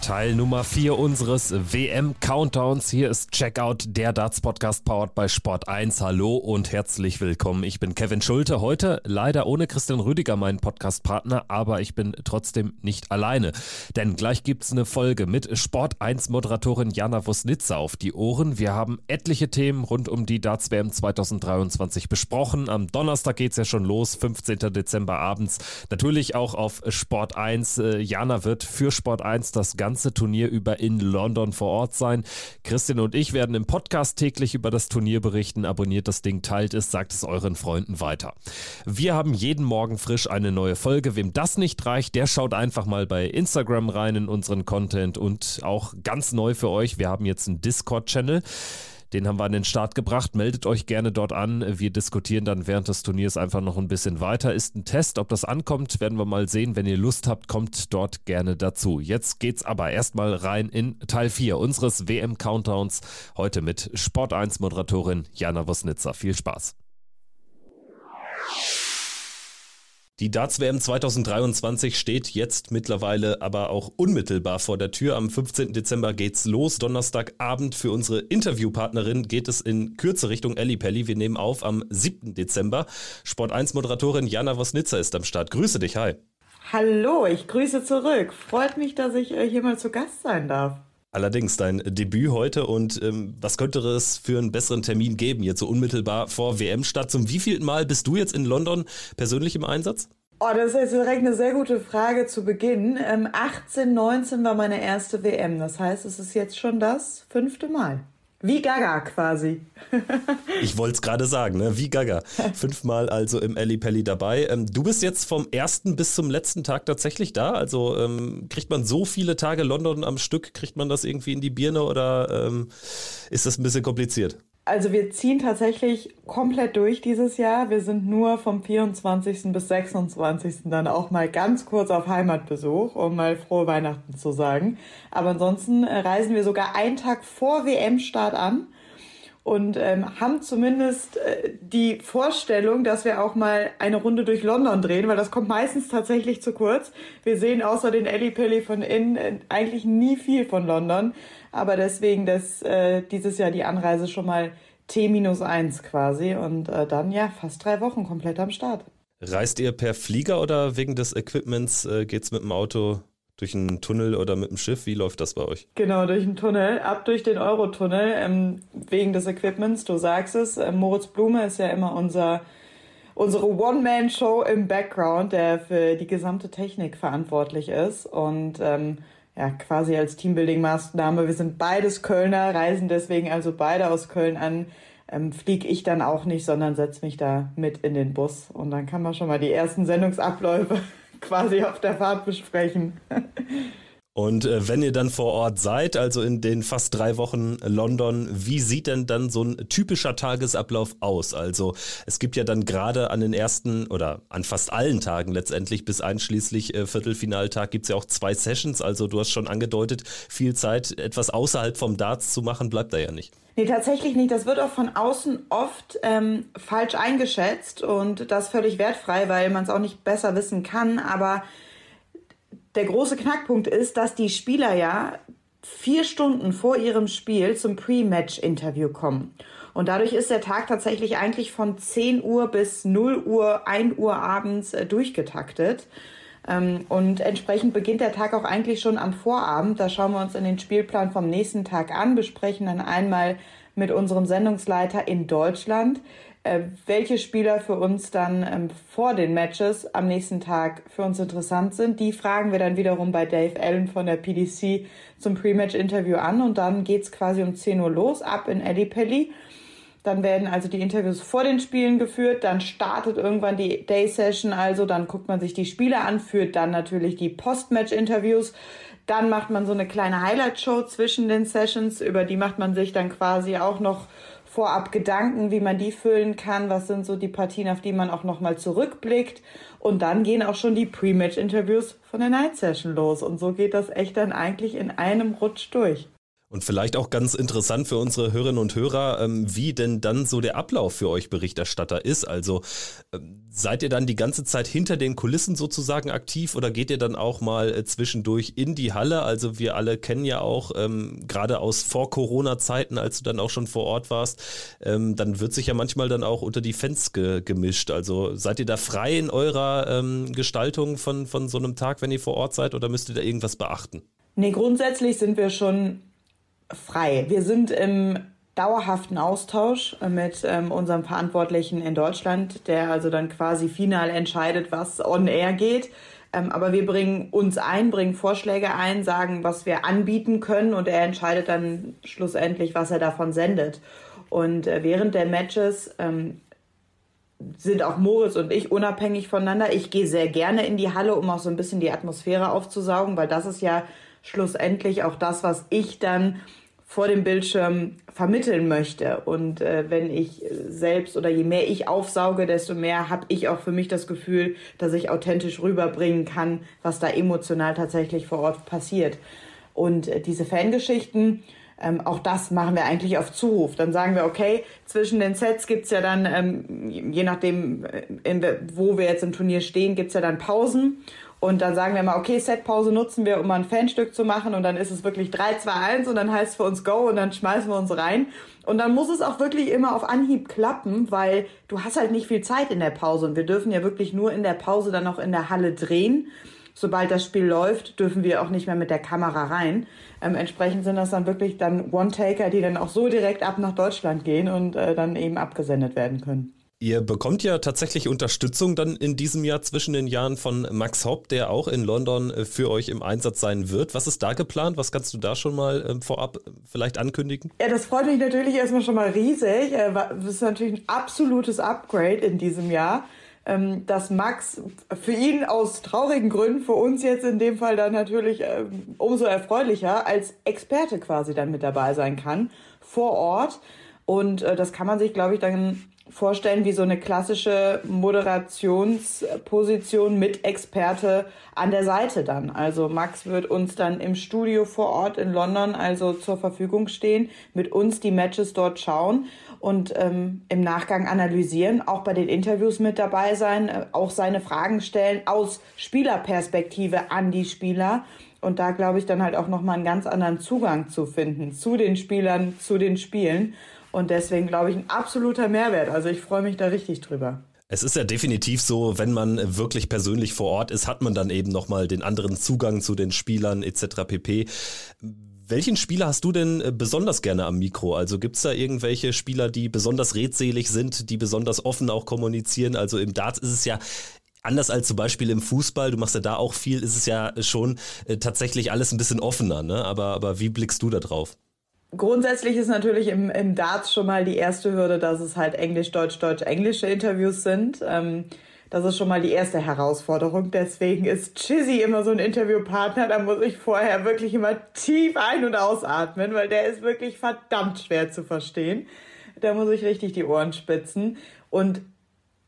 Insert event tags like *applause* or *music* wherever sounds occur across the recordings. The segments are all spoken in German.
Teil Nummer 4 unseres WM-Countdowns. Hier ist Checkout, der Darts-Podcast powered bei Sport 1. Hallo und herzlich willkommen. Ich bin Kevin Schulte. Heute leider ohne Christian Rüdiger, meinen Podcast-Partner, aber ich bin trotzdem nicht alleine. Denn gleich gibt es eine Folge mit Sport 1-Moderatorin Jana Wosnitzer auf die Ohren. Wir haben etliche Themen rund um die Darts-WM 2023 besprochen. Am Donnerstag geht es ja schon los, 15. Dezember abends. Natürlich auch auf Sport 1. Äh, Jana wird für Sport 1 das ganze ganze Turnier über in London vor Ort sein. Christian und ich werden im Podcast täglich über das Turnier berichten. Abonniert das Ding, teilt es, sagt es euren Freunden weiter. Wir haben jeden Morgen frisch eine neue Folge. Wem das nicht reicht, der schaut einfach mal bei Instagram rein in unseren Content und auch ganz neu für euch. Wir haben jetzt einen Discord-Channel. Den haben wir an den Start gebracht. Meldet euch gerne dort an. Wir diskutieren dann während des Turniers einfach noch ein bisschen weiter. Ist ein Test. Ob das ankommt, werden wir mal sehen. Wenn ihr Lust habt, kommt dort gerne dazu. Jetzt geht's aber erstmal rein in Teil 4 unseres WM-Countdowns. Heute mit Sport 1 Moderatorin Jana Wosnitzer. Viel Spaß. Die Darts WM 2023 steht jetzt mittlerweile aber auch unmittelbar vor der Tür. Am 15. Dezember geht's los. Donnerstagabend für unsere Interviewpartnerin geht es in Kürze Richtung Elli Pelli. Wir nehmen auf am 7. Dezember. Sport 1 Moderatorin Jana Wosnitzer ist am Start. Grüße dich, hi. Hallo, ich grüße zurück. Freut mich, dass ich äh, hier mal zu Gast sein darf. Allerdings dein Debüt heute und ähm, was könnte es für einen besseren Termin geben, jetzt so unmittelbar vor WM-Start? Zum wievielten Mal bist du jetzt in London persönlich im Einsatz? Oh, das ist jetzt direkt eine sehr gute Frage zu Beginn. Ähm, 18, 19 war meine erste WM. Das heißt, es ist jetzt schon das fünfte Mal. Wie Gaga quasi. *laughs* ich wollte es gerade sagen, ne? wie Gaga. Fünfmal also im Elli Pelli dabei. Ähm, du bist jetzt vom ersten bis zum letzten Tag tatsächlich da. Also ähm, kriegt man so viele Tage London am Stück, kriegt man das irgendwie in die Birne oder ähm, ist das ein bisschen kompliziert? Also wir ziehen tatsächlich komplett durch dieses Jahr. Wir sind nur vom 24. bis 26. dann auch mal ganz kurz auf Heimatbesuch, um mal frohe Weihnachten zu sagen. Aber ansonsten reisen wir sogar einen Tag vor WM-Start an und ähm, haben zumindest äh, die Vorstellung, dass wir auch mal eine Runde durch London drehen, weil das kommt meistens tatsächlich zu kurz. Wir sehen außer den Ellipelli von innen äh, eigentlich nie viel von London, aber deswegen dass äh, dieses Jahr die Anreise schon mal T-1 quasi und äh, dann ja fast drei Wochen komplett am Start. Reist ihr per Flieger oder wegen des Equipments äh, geht's mit dem Auto durch einen Tunnel oder mit dem Schiff? Wie läuft das bei euch? Genau, durch einen Tunnel, ab durch den Eurotunnel, ähm, wegen des Equipments, du sagst es. Äh, Moritz Blume ist ja immer unser, unsere One-Man-Show im Background, der für die gesamte Technik verantwortlich ist und ähm, ja, quasi als Teambuilding-Maßnahme. Wir sind beides Kölner, reisen deswegen also beide aus Köln an. Ähm, fliege ich dann auch nicht, sondern setze mich da mit in den Bus und dann kann man schon mal die ersten Sendungsabläufe quasi auf der Fahrt besprechen. Und äh, wenn ihr dann vor Ort seid, also in den fast drei Wochen London, wie sieht denn dann so ein typischer Tagesablauf aus? Also es gibt ja dann gerade an den ersten oder an fast allen Tagen letztendlich bis einschließlich äh, Viertelfinaltag gibt es ja auch zwei Sessions. Also du hast schon angedeutet, viel Zeit, etwas außerhalb vom Darts zu machen, bleibt da ja nicht. Nee, tatsächlich nicht. Das wird auch von außen oft ähm, falsch eingeschätzt und das völlig wertfrei, weil man es auch nicht besser wissen kann. Aber der große Knackpunkt ist, dass die Spieler ja vier Stunden vor ihrem Spiel zum Pre-Match-Interview kommen. Und dadurch ist der Tag tatsächlich eigentlich von 10 Uhr bis 0 Uhr, 1 Uhr abends äh, durchgetaktet. Ähm, und entsprechend beginnt der Tag auch eigentlich schon am Vorabend. Da schauen wir uns in den Spielplan vom nächsten Tag an, besprechen dann einmal mit unserem Sendungsleiter in Deutschland, äh, welche Spieler für uns dann ähm, vor den Matches am nächsten Tag für uns interessant sind. Die fragen wir dann wiederum bei Dave Allen von der PDC zum Pre-Match-Interview an und dann geht's quasi um 10 Uhr los, ab in Ellipelli. Dann werden also die Interviews vor den Spielen geführt, dann startet irgendwann die Day Session, also dann guckt man sich die Spiele an, führt dann natürlich die Post-Match-Interviews. Dann macht man so eine kleine Highlight-Show zwischen den Sessions, über die macht man sich dann quasi auch noch vorab Gedanken, wie man die füllen kann, was sind so die Partien, auf die man auch nochmal zurückblickt. Und dann gehen auch schon die Pre-Match-Interviews von der Night Session los. Und so geht das echt dann eigentlich in einem Rutsch durch. Und vielleicht auch ganz interessant für unsere Hörerinnen und Hörer, ähm, wie denn dann so der Ablauf für euch Berichterstatter ist. Also ähm, seid ihr dann die ganze Zeit hinter den Kulissen sozusagen aktiv oder geht ihr dann auch mal äh, zwischendurch in die Halle? Also wir alle kennen ja auch, ähm, gerade aus Vor-Corona-Zeiten, als du dann auch schon vor Ort warst, dann wird sich ja manchmal dann auch unter die Fans ge gemischt. Also seid ihr da frei in eurer Gestaltung von, von so einem Tag, wenn ihr vor Ort seid oder müsst ihr da irgendwas beachten? Nee, grundsätzlich sind wir schon frei. Wir sind im dauerhaften Austausch mit ähm, unserem Verantwortlichen in Deutschland, der also dann quasi final entscheidet, was on air geht. Ähm, aber wir bringen uns ein, bringen Vorschläge ein, sagen, was wir anbieten können und er entscheidet dann schlussendlich, was er davon sendet. Und äh, während der Matches ähm, sind auch Moritz und ich unabhängig voneinander. Ich gehe sehr gerne in die Halle, um auch so ein bisschen die Atmosphäre aufzusaugen, weil das ist ja schlussendlich auch das, was ich dann vor dem Bildschirm vermitteln möchte. Und äh, wenn ich selbst oder je mehr ich aufsauge, desto mehr habe ich auch für mich das Gefühl, dass ich authentisch rüberbringen kann, was da emotional tatsächlich vor Ort passiert. Und äh, diese Fangeschichten, ähm, auch das machen wir eigentlich auf Zuruf. Dann sagen wir, okay, zwischen den Sets gibt's ja dann, ähm, je nachdem, äh, in, wo wir jetzt im Turnier stehen, gibt's ja dann Pausen. Und dann sagen wir mal, okay, Setpause nutzen wir, um mal ein Fanstück zu machen. Und dann ist es wirklich 3, 2, 1 und dann heißt es für uns Go und dann schmeißen wir uns rein. Und dann muss es auch wirklich immer auf Anhieb klappen, weil du hast halt nicht viel Zeit in der Pause. Und wir dürfen ja wirklich nur in der Pause dann auch in der Halle drehen. Sobald das Spiel läuft, dürfen wir auch nicht mehr mit der Kamera rein. Ähm, entsprechend sind das dann wirklich dann One-Taker, die dann auch so direkt ab nach Deutschland gehen und äh, dann eben abgesendet werden können. Ihr bekommt ja tatsächlich Unterstützung dann in diesem Jahr zwischen den Jahren von Max Haupt, der auch in London äh, für euch im Einsatz sein wird. Was ist da geplant? Was kannst du da schon mal ähm, vorab äh, vielleicht ankündigen? Ja, das freut mich natürlich erstmal schon mal riesig. Äh, das ist natürlich ein absolutes Upgrade in diesem Jahr, ähm, dass Max für ihn aus traurigen Gründen, für uns jetzt in dem Fall dann natürlich ähm, umso erfreulicher, als Experte quasi dann mit dabei sein kann vor Ort. Und das kann man sich, glaube ich, dann vorstellen wie so eine klassische Moderationsposition mit Experte an der Seite dann. Also Max wird uns dann im Studio vor Ort in London also zur Verfügung stehen, mit uns die Matches dort schauen und ähm, im Nachgang analysieren, auch bei den Interviews mit dabei sein, äh, auch seine Fragen stellen aus Spielerperspektive an die Spieler und da glaube ich dann halt auch nochmal einen ganz anderen Zugang zu finden zu den Spielern, zu den Spielen und deswegen glaube ich ein absoluter Mehrwert. Also ich freue mich da richtig drüber. Es ist ja definitiv so, wenn man wirklich persönlich vor Ort ist, hat man dann eben nochmal den anderen Zugang zu den Spielern etc. pp. Welchen Spieler hast du denn äh, besonders gerne am Mikro? Also gibt es da irgendwelche Spieler, die besonders redselig sind, die besonders offen auch kommunizieren? Also im Darts ist es ja anders als zum Beispiel im Fußball, du machst ja da auch viel, ist es ja schon äh, tatsächlich alles ein bisschen offener, ne? Aber, aber wie blickst du da drauf? Grundsätzlich ist natürlich im, im Darts schon mal die erste Hürde, dass es halt Englisch, Deutsch, Deutsch, englische Interviews sind. Ähm, das ist schon mal die erste Herausforderung. Deswegen ist Chizzy immer so ein Interviewpartner. Da muss ich vorher wirklich immer tief ein- und ausatmen, weil der ist wirklich verdammt schwer zu verstehen. Da muss ich richtig die Ohren spitzen. Und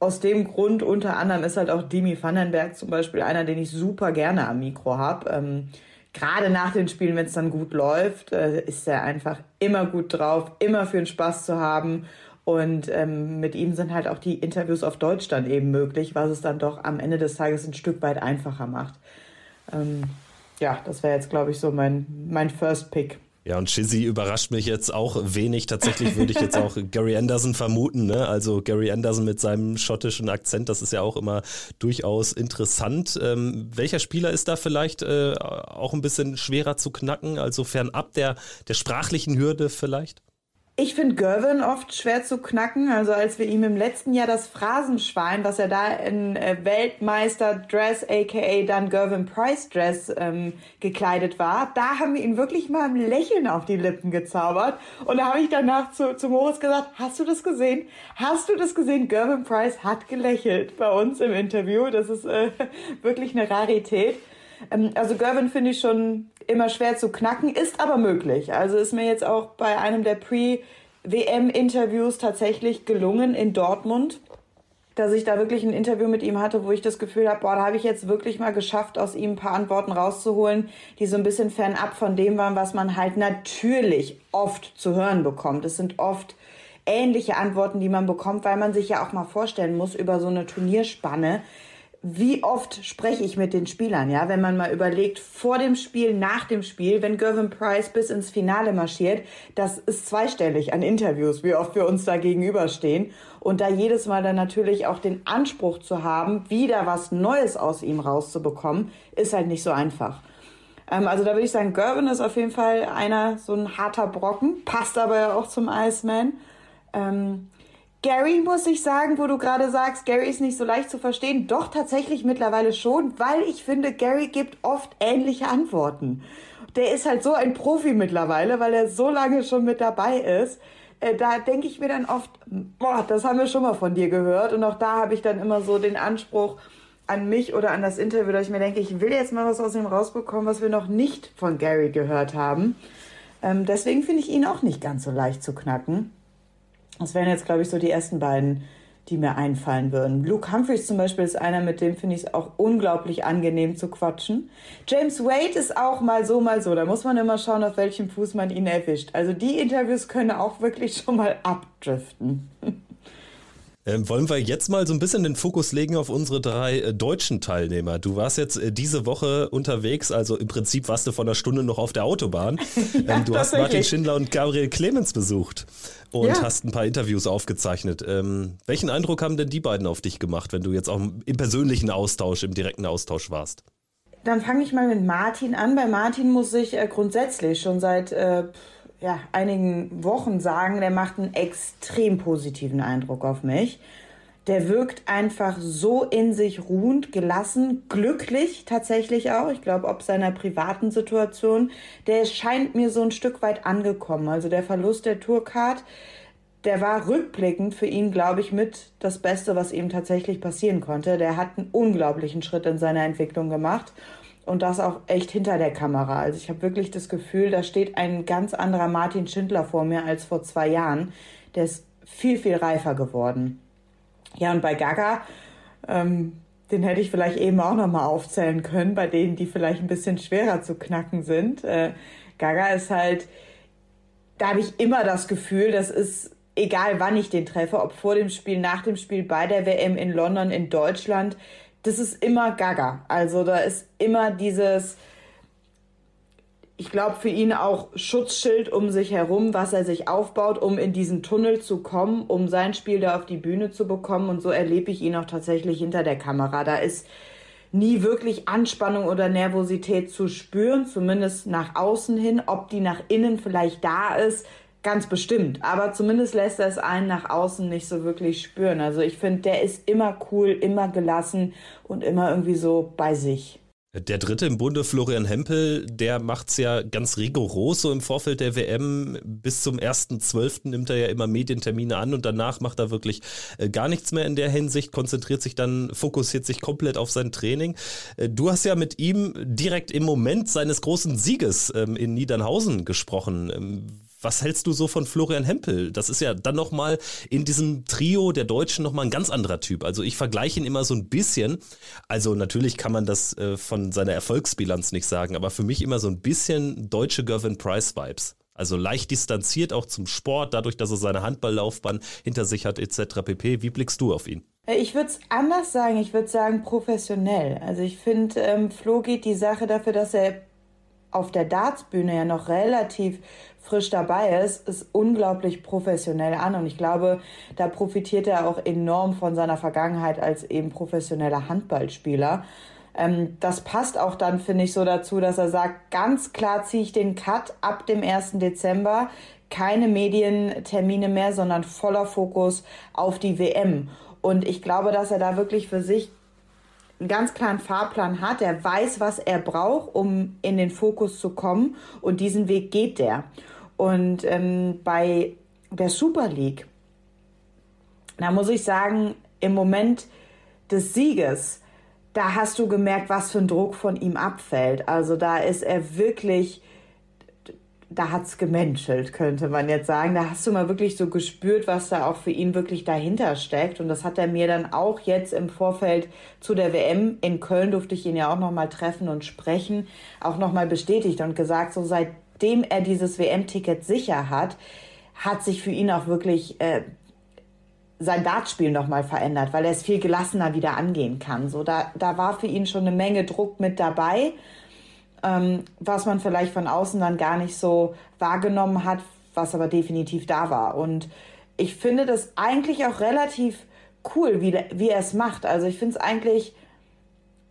aus dem Grund unter anderem ist halt auch Dimi Vandenberg zum Beispiel einer, den ich super gerne am Mikro habe. Ähm, gerade nach den Spielen, wenn es dann gut läuft, äh, ist er einfach immer gut drauf, immer für den Spaß zu haben. Und ähm, mit ihm sind halt auch die Interviews auf Deutsch dann eben möglich, was es dann doch am Ende des Tages ein Stück weit einfacher macht. Ähm, ja, das wäre jetzt, glaube ich, so mein, mein First Pick. Ja, und Shizzy überrascht mich jetzt auch wenig. Tatsächlich würde ich jetzt auch *laughs* Gary Anderson vermuten. Ne? Also Gary Anderson mit seinem schottischen Akzent, das ist ja auch immer durchaus interessant. Ähm, welcher Spieler ist da vielleicht äh, auch ein bisschen schwerer zu knacken? Also fernab der, der sprachlichen Hürde vielleicht? Ich finde Gervin oft schwer zu knacken. Also als wir ihm im letzten Jahr das Phrasenschwein, was er da in äh, Weltmeister Dress, aka dann Gervin Price Dress ähm, gekleidet war, da haben wir ihn wirklich mal ein Lächeln auf die Lippen gezaubert. Und da habe ich danach zu, zu Moritz gesagt, hast du das gesehen? Hast du das gesehen? Gervin Price hat gelächelt bei uns im Interview. Das ist äh, *laughs* wirklich eine Rarität. Ähm, also Gervin finde ich schon immer schwer zu knacken, ist aber möglich. Also ist mir jetzt auch bei einem der Pre- WM-Interviews tatsächlich gelungen in Dortmund. dass ich da wirklich ein Interview mit ihm hatte, wo ich das Gefühl habe, boah, da habe ich jetzt wirklich mal geschafft, aus ihm ein paar Antworten rauszuholen, die so ein bisschen fernab von dem waren, was man halt natürlich oft zu hören bekommt. Es sind oft ähnliche Antworten, die man bekommt, weil man sich ja auch mal vorstellen muss über so eine Turnierspanne, wie oft spreche ich mit den Spielern, ja, wenn man mal überlegt, vor dem Spiel, nach dem Spiel, wenn Gervin Price bis ins Finale marschiert, das ist zweistellig an Interviews, wie oft wir uns da gegenüberstehen. Und da jedes Mal dann natürlich auch den Anspruch zu haben, wieder was Neues aus ihm rauszubekommen, ist halt nicht so einfach. Ähm, also da würde ich sagen, Gervin ist auf jeden Fall einer, so ein harter Brocken, passt aber ja auch zum Iceman. Ähm, Gary, muss ich sagen, wo du gerade sagst, Gary ist nicht so leicht zu verstehen. Doch tatsächlich mittlerweile schon, weil ich finde, Gary gibt oft ähnliche Antworten. Der ist halt so ein Profi mittlerweile, weil er so lange schon mit dabei ist. Äh, da denke ich mir dann oft, boah, das haben wir schon mal von dir gehört. Und auch da habe ich dann immer so den Anspruch an mich oder an das Interview, dass ich mir denke, ich will jetzt mal was aus ihm rausbekommen, was wir noch nicht von Gary gehört haben. Ähm, deswegen finde ich ihn auch nicht ganz so leicht zu knacken. Das wären jetzt, glaube ich, so die ersten beiden, die mir einfallen würden. Luke Humphreys zum Beispiel ist einer, mit dem finde ich es auch unglaublich angenehm zu quatschen. James Wade ist auch mal so, mal so. Da muss man immer schauen, auf welchem Fuß man ihn erwischt. Also die Interviews können auch wirklich schon mal abdriften. *laughs* Ähm, wollen wir jetzt mal so ein bisschen den Fokus legen auf unsere drei äh, deutschen Teilnehmer? Du warst jetzt äh, diese Woche unterwegs, also im Prinzip warst du vor einer Stunde noch auf der Autobahn. ja, *laughs* ähm, du hast Martin Schindler und Gabriel Clemens besucht und ja. hast ein paar Interviews aufgezeichnet. Ähm, welchen Eindruck haben denn die beiden auf dich gemacht, wenn du jetzt auch im persönlichen Austausch, im direkten Austausch warst? Dann fange ich mal mit Martin an. Bei Martin muss ich äh, grundsätzlich schon seit äh, ja, einigen Wochen sagen, der macht einen extrem positiven Eindruck auf mich. Der wirkt einfach so in sich ruhend, gelassen, glücklich tatsächlich auch. Ich glaube, ob seiner privaten Situation, der scheint mir so ein Stück weit angekommen. Also der Verlust der Tourcard, der war rückblickend für ihn, glaube ich, mit das Beste, was ihm tatsächlich passieren konnte. Der hat einen unglaublichen Schritt in seiner Entwicklung gemacht und das auch echt hinter der Kamera. Also ich habe wirklich das Gefühl, da steht ein ganz anderer Martin Schindler vor mir als vor zwei Jahren. Der ist viel, viel reifer geworden. Ja, und bei Gaga, ähm, den hätte ich vielleicht eben auch nochmal aufzählen können, bei denen, die vielleicht ein bisschen schwerer zu knacken sind. Äh, Gaga ist halt, da habe ich immer das Gefühl, das ist egal wann ich den treffe, ob vor dem Spiel, nach dem Spiel, bei der WM in London, in Deutschland, das ist immer Gaga. Also da ist immer dieses, ich glaube für ihn auch Schutzschild um sich herum, was er sich aufbaut, um in diesen Tunnel zu kommen, um sein Spiel da auf die Bühne zu bekommen. Und so erlebe ich ihn auch tatsächlich hinter der Kamera. Da ist nie wirklich Anspannung oder Nervosität zu spüren, zumindest nach außen hin. Ob die nach innen vielleicht da ist, Ganz bestimmt, aber zumindest lässt er es einen nach außen nicht so wirklich spüren. Also ich finde, der ist immer cool, immer gelassen und immer irgendwie so bei sich. Der dritte im Bunde, Florian Hempel, der macht es ja ganz rigoros so im Vorfeld der WM. Bis zum 1.12. nimmt er ja immer Medientermine an und danach macht er wirklich äh, gar nichts mehr in der Hinsicht, konzentriert sich dann, fokussiert sich komplett auf sein Training. Äh, du hast ja mit ihm direkt im Moment seines großen Sieges ähm, in Niedernhausen gesprochen. Was hältst du so von Florian Hempel? Das ist ja dann nochmal in diesem Trio der Deutschen nochmal ein ganz anderer Typ. Also ich vergleiche ihn immer so ein bisschen. Also natürlich kann man das äh, von seiner Erfolgsbilanz nicht sagen, aber für mich immer so ein bisschen deutsche Gervin Price Vibes. Also leicht distanziert auch zum Sport, dadurch, dass er seine Handballlaufbahn hinter sich hat, etc. pp. Wie blickst du auf ihn? Äh, ich würde es anders sagen. Ich würde sagen professionell. Also ich finde, ähm, Flo geht die Sache dafür, dass er auf der Dartsbühne ja noch relativ frisch dabei ist, ist unglaublich professionell an. Und ich glaube, da profitiert er auch enorm von seiner Vergangenheit als eben professioneller Handballspieler. Ähm, das passt auch dann, finde ich, so dazu, dass er sagt, ganz klar ziehe ich den Cut ab dem 1. Dezember. Keine Medientermine mehr, sondern voller Fokus auf die WM. Und ich glaube, dass er da wirklich für sich einen ganz klaren Fahrplan hat. Er weiß, was er braucht, um in den Fokus zu kommen. Und diesen Weg geht der. Und ähm, bei der Super League, da muss ich sagen, im Moment des Sieges, da hast du gemerkt, was für ein Druck von ihm abfällt. Also da ist er wirklich da hat's gemenschelt, könnte man jetzt sagen. Da hast du mal wirklich so gespürt, was da auch für ihn wirklich dahinter steckt. Und das hat er mir dann auch jetzt im Vorfeld zu der WM in Köln durfte ich ihn ja auch nochmal treffen und sprechen, auch nochmal bestätigt und gesagt, so seitdem er dieses WM-Ticket sicher hat, hat sich für ihn auch wirklich äh, sein Dartspiel nochmal verändert, weil er es viel gelassener wieder angehen kann. So, da, da war für ihn schon eine Menge Druck mit dabei ähm, was man vielleicht von außen dann gar nicht so wahrgenommen hat, was aber definitiv da war. Und ich finde das eigentlich auch relativ cool, wie, wie er es macht. Also ich finde es eigentlich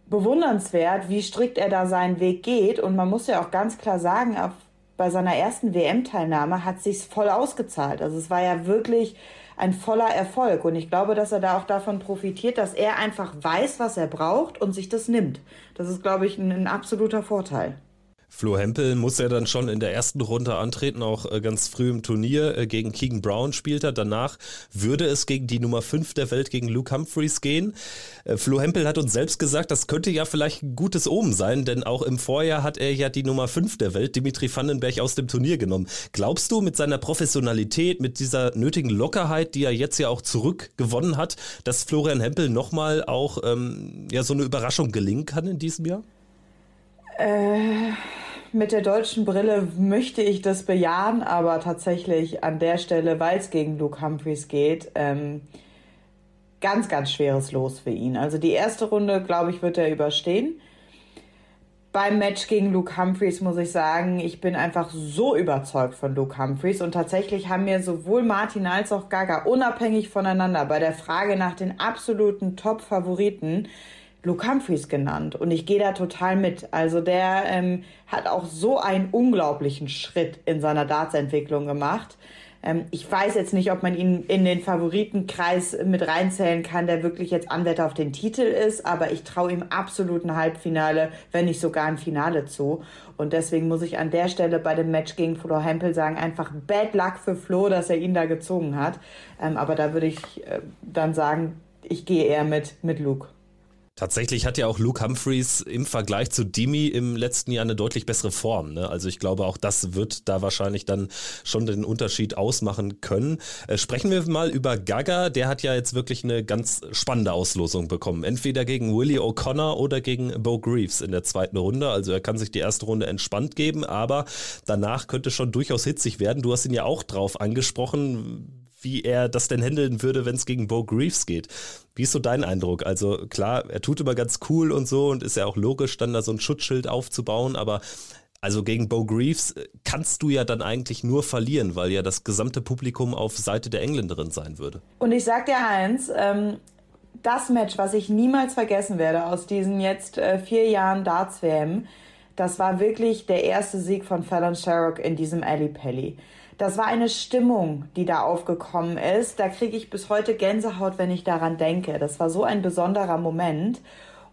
bewundernswert, wie strikt er da seinen Weg geht. Und man muss ja auch ganz klar sagen, auf, bei seiner ersten WM-Teilnahme hat sich's voll ausgezahlt. Also es war ja wirklich ein voller Erfolg. Und ich glaube, dass er da auch davon profitiert, dass er einfach weiß, was er braucht und sich das nimmt. Das ist, glaube ich, ein, ein absoluter Vorteil. Flo Hempel muss ja dann schon in der ersten Runde antreten, auch äh, ganz früh im Turnier. Äh, gegen Keegan Brown spielt er. Danach würde es gegen die Nummer 5 der Welt, gegen Luke Humphreys gehen. Äh, Flo Hempel hat uns selbst gesagt, das könnte ja vielleicht ein gutes Omen sein, denn auch im Vorjahr hat er ja die Nummer 5 der Welt, Dimitri Vandenberg, aus dem Turnier genommen. Glaubst du mit seiner Professionalität, mit dieser nötigen Lockerheit, die er jetzt ja auch zurückgewonnen hat, dass Florian Hempel nochmal auch ähm, ja, so eine Überraschung gelingen kann in diesem Jahr? Äh, mit der deutschen Brille möchte ich das bejahen, aber tatsächlich an der Stelle, weil es gegen Luke Humphreys geht, ähm, ganz, ganz schweres Los für ihn. Also die erste Runde, glaube ich, wird er überstehen. Beim Match gegen Luke Humphreys muss ich sagen, ich bin einfach so überzeugt von Luke Humphreys und tatsächlich haben mir sowohl Martin als auch Gaga unabhängig voneinander bei der Frage nach den absoluten Top-Favoriten Luke Humphreys genannt und ich gehe da total mit. Also der ähm, hat auch so einen unglaublichen Schritt in seiner Dartsentwicklung gemacht. Ähm, ich weiß jetzt nicht, ob man ihn in den Favoritenkreis mit reinzählen kann, der wirklich jetzt Anwärter auf den Titel ist, aber ich traue ihm absolut ein Halbfinale, wenn nicht sogar ein Finale zu. Und deswegen muss ich an der Stelle bei dem Match gegen Flo Hempel sagen, einfach Bad Luck für Flo, dass er ihn da gezogen hat. Ähm, aber da würde ich äh, dann sagen, ich gehe eher mit, mit Luke. Tatsächlich hat ja auch Luke Humphreys im Vergleich zu Dimi im letzten Jahr eine deutlich bessere Form. Ne? Also ich glaube, auch das wird da wahrscheinlich dann schon den Unterschied ausmachen können. Äh, sprechen wir mal über Gaga. Der hat ja jetzt wirklich eine ganz spannende Auslosung bekommen. Entweder gegen Willie O'Connor oder gegen Bo Greaves in der zweiten Runde. Also er kann sich die erste Runde entspannt geben, aber danach könnte schon durchaus hitzig werden. Du hast ihn ja auch drauf angesprochen wie er das denn handeln würde, wenn es gegen Bo Greaves geht. Wie ist so dein Eindruck? Also klar, er tut immer ganz cool und so und ist ja auch logisch, dann da so ein Schutzschild aufzubauen, aber also gegen Bo Greaves äh, kannst du ja dann eigentlich nur verlieren, weil ja das gesamte Publikum auf Seite der Engländerin sein würde. Und ich sag dir eins, ähm, das Match, was ich niemals vergessen werde aus diesen jetzt äh, vier Jahren Darts-WM, das war wirklich der erste Sieg von Fallon Sherrock in diesem Ali Pelli. Das war eine Stimmung, die da aufgekommen ist. Da kriege ich bis heute Gänsehaut, wenn ich daran denke. Das war so ein besonderer Moment.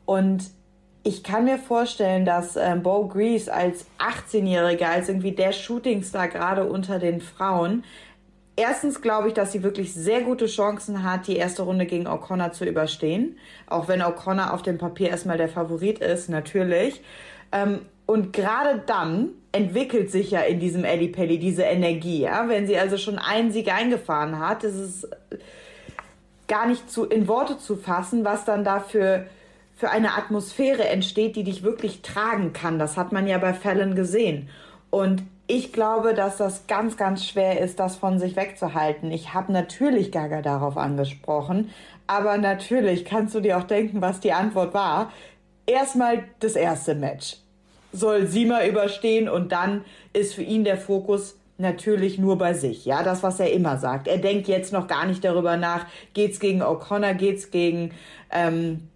Und ich kann mir vorstellen, dass äh, Bo Grease als 18-Jähriger, als irgendwie der Shootingstar gerade unter den Frauen, erstens glaube ich, dass sie wirklich sehr gute Chancen hat, die erste Runde gegen O'Connor zu überstehen. Auch wenn O'Connor auf dem Papier erstmal der Favorit ist, natürlich. Ähm, und gerade dann entwickelt sich ja in diesem Eddie Pelli diese Energie. Ja? Wenn sie also schon einen Sieg eingefahren hat, ist es gar nicht zu, in Worte zu fassen, was dann dafür für eine Atmosphäre entsteht, die dich wirklich tragen kann. Das hat man ja bei Fällen gesehen. Und ich glaube, dass das ganz, ganz schwer ist, das von sich wegzuhalten. Ich habe natürlich Gaga darauf angesprochen, aber natürlich kannst du dir auch denken, was die Antwort war. Erstmal das erste Match soll sie mal überstehen und dann ist für ihn der Fokus natürlich nur bei sich. Ja, das, was er immer sagt. Er denkt jetzt noch gar nicht darüber nach, geht's gegen O'Connor, geht's gegen ähm,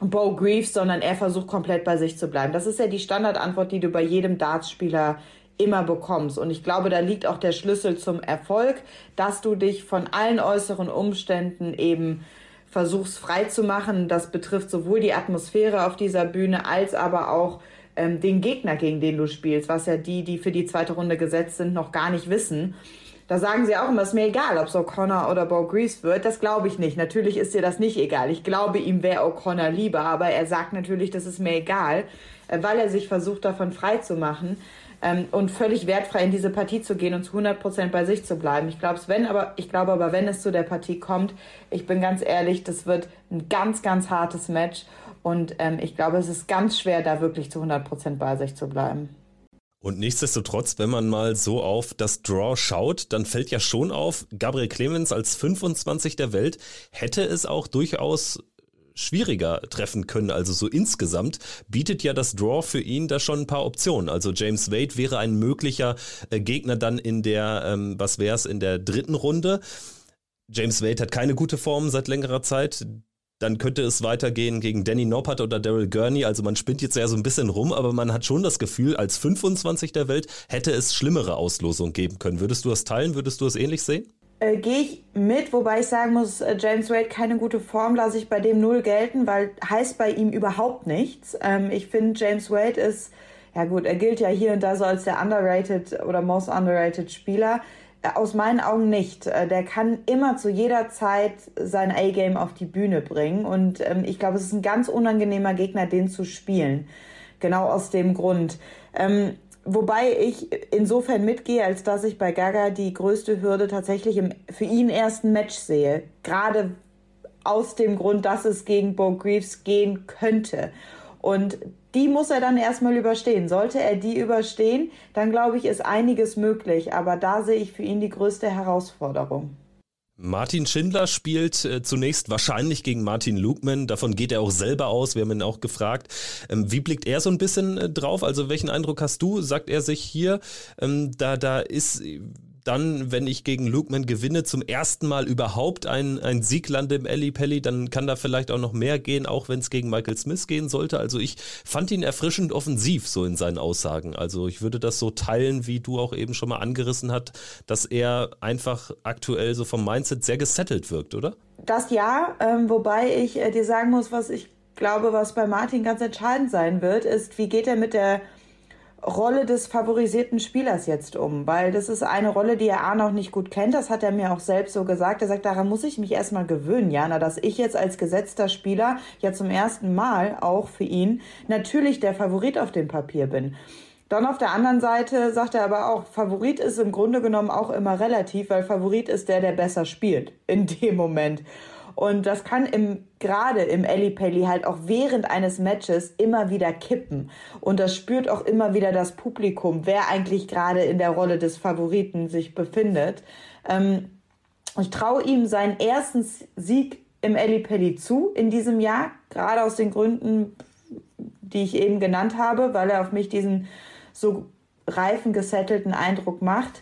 Bo Greaves, sondern er versucht komplett bei sich zu bleiben. Das ist ja die Standardantwort, die du bei jedem Dartspieler immer bekommst. Und ich glaube, da liegt auch der Schlüssel zum Erfolg, dass du dich von allen äußeren Umständen eben versuchst frei zu machen. Das betrifft sowohl die Atmosphäre auf dieser Bühne als aber auch ähm, den Gegner, gegen den du spielst, was ja die, die für die zweite Runde gesetzt sind, noch gar nicht wissen. Da sagen sie auch immer, es ist mir egal, ob es O'Connor oder Bo Grease wird. Das glaube ich nicht. Natürlich ist dir das nicht egal. Ich glaube, ihm wäre O'Connor lieber, aber er sagt natürlich, das ist mir egal, äh, weil er sich versucht, davon frei zu machen. ähm, und völlig wertfrei in diese Partie zu gehen und zu 100% bei sich zu bleiben. Ich glaube, wenn aber, ich glaube aber, wenn es zu der Partie kommt, ich bin ganz ehrlich, das wird ein ganz, ganz hartes Match und ähm, ich glaube, es ist ganz schwer, da wirklich zu 100% bei sich zu bleiben. Und nichtsdestotrotz, wenn man mal so auf das Draw schaut, dann fällt ja schon auf, Gabriel Clemens als 25 der Welt hätte es auch durchaus schwieriger treffen können. Also so insgesamt bietet ja das Draw für ihn da schon ein paar Optionen. Also James Wade wäre ein möglicher äh, Gegner dann in der, ähm, was wäre es, in der dritten Runde. James Wade hat keine gute Form seit längerer Zeit. Dann könnte es weitergehen gegen Danny Noppert oder Daryl Gurney. Also man spinnt jetzt ja so ein bisschen rum, aber man hat schon das Gefühl, als 25 der Welt hätte es schlimmere Auslosungen geben können. Würdest du das teilen? Würdest du es ähnlich sehen? Äh, Gehe ich mit, wobei ich sagen muss, äh, James Wade keine gute Form, lasse ich bei dem null gelten, weil heißt bei ihm überhaupt nichts. Ähm, ich finde, James Wade ist, ja gut, er gilt ja hier und da so als der underrated oder most underrated Spieler. Aus meinen Augen nicht. Äh, der kann immer zu jeder Zeit sein A-Game auf die Bühne bringen und ähm, ich glaube, es ist ein ganz unangenehmer Gegner, den zu spielen. Genau aus dem Grund. Ähm, Wobei ich insofern mitgehe, als dass ich bei Gaga die größte Hürde tatsächlich im für ihn ersten Match sehe. Gerade aus dem Grund, dass es gegen Bo Greaves gehen könnte. Und die muss er dann erstmal überstehen. Sollte er die überstehen, dann glaube ich, ist einiges möglich. Aber da sehe ich für ihn die größte Herausforderung. Martin Schindler spielt äh, zunächst wahrscheinlich gegen Martin Lugman. Davon geht er auch selber aus. Wir haben ihn auch gefragt. Ähm, wie blickt er so ein bisschen äh, drauf? Also welchen Eindruck hast du? Sagt er sich hier, ähm, da, da ist dann, wenn ich gegen Lukeman gewinne, zum ersten Mal überhaupt ein, ein Sieg lande im Ellie Pelli, dann kann da vielleicht auch noch mehr gehen, auch wenn es gegen Michael Smith gehen sollte. Also ich fand ihn erfrischend offensiv so in seinen Aussagen. Also ich würde das so teilen, wie du auch eben schon mal angerissen hast, dass er einfach aktuell so vom Mindset sehr gesettelt wirkt, oder? Das ja, ähm, wobei ich äh, dir sagen muss, was ich glaube, was bei Martin ganz entscheidend sein wird, ist, wie geht er mit der Rolle des favorisierten Spielers jetzt um? Weil das ist eine Rolle, die er A noch nicht gut kennt. Das hat er mir auch selbst so gesagt. Er sagt, daran muss ich mich erstmal gewöhnen, Jana, dass ich jetzt als gesetzter Spieler ja zum ersten Mal auch für ihn natürlich der Favorit auf dem Papier bin. Dann auf der anderen Seite sagt er aber auch, Favorit ist im Grunde genommen auch immer relativ, weil Favorit ist der, der besser spielt in dem Moment. Und das kann im, gerade im Pelli halt auch während eines Matches immer wieder kippen. Und das spürt auch immer wieder das Publikum, wer eigentlich gerade in der Rolle des Favoriten sich befindet. Ähm, ich traue ihm seinen ersten Sieg im Pelli zu in diesem Jahr, gerade aus den Gründen, die ich eben genannt habe, weil er auf mich diesen so reifen, gesettelten Eindruck macht.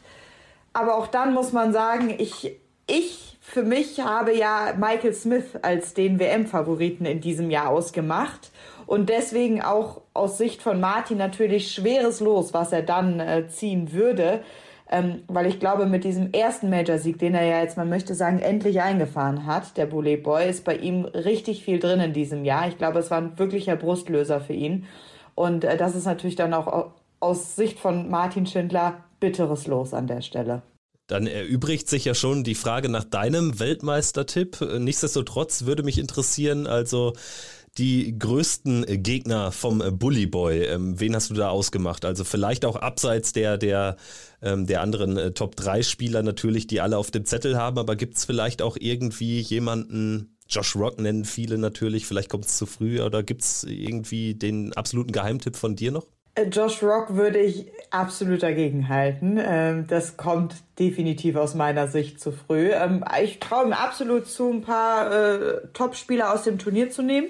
Aber auch dann muss man sagen, ich, ich für mich habe ja Michael Smith als den WM-Favoriten in diesem Jahr ausgemacht. Und deswegen auch aus Sicht von Martin natürlich schweres Los, was er dann äh, ziehen würde. Ähm, weil ich glaube, mit diesem ersten Major-Sieg, den er ja jetzt, man möchte sagen, endlich eingefahren hat, der Bullet Boy, ist bei ihm richtig viel drin in diesem Jahr. Ich glaube, es war ein wirklicher Brustlöser für ihn. Und äh, das ist natürlich dann auch aus Sicht von Martin Schindler bitteres Los an der Stelle. Dann erübrigt sich ja schon die Frage nach deinem Weltmeistertipp. Nichtsdestotrotz würde mich interessieren, also die größten Gegner vom Bully Boy. Ähm, wen hast du da ausgemacht? Also vielleicht auch abseits der, der, ähm, der anderen äh, Top 3 Spieler natürlich, die alle auf dem Zettel haben, aber gibt es vielleicht auch irgendwie jemanden, Josh Rock nennen viele natürlich, vielleicht kommt es zu früh, oder gibt es irgendwie den absoluten Geheimtipp von dir noch? Josh Rock würde ich absolut dagegen halten. Ähm, das kommt definitiv aus meiner Sicht zu früh. Ähm, ich traue ihm absolut zu, ein paar äh, Top-Spieler aus dem Turnier zu nehmen.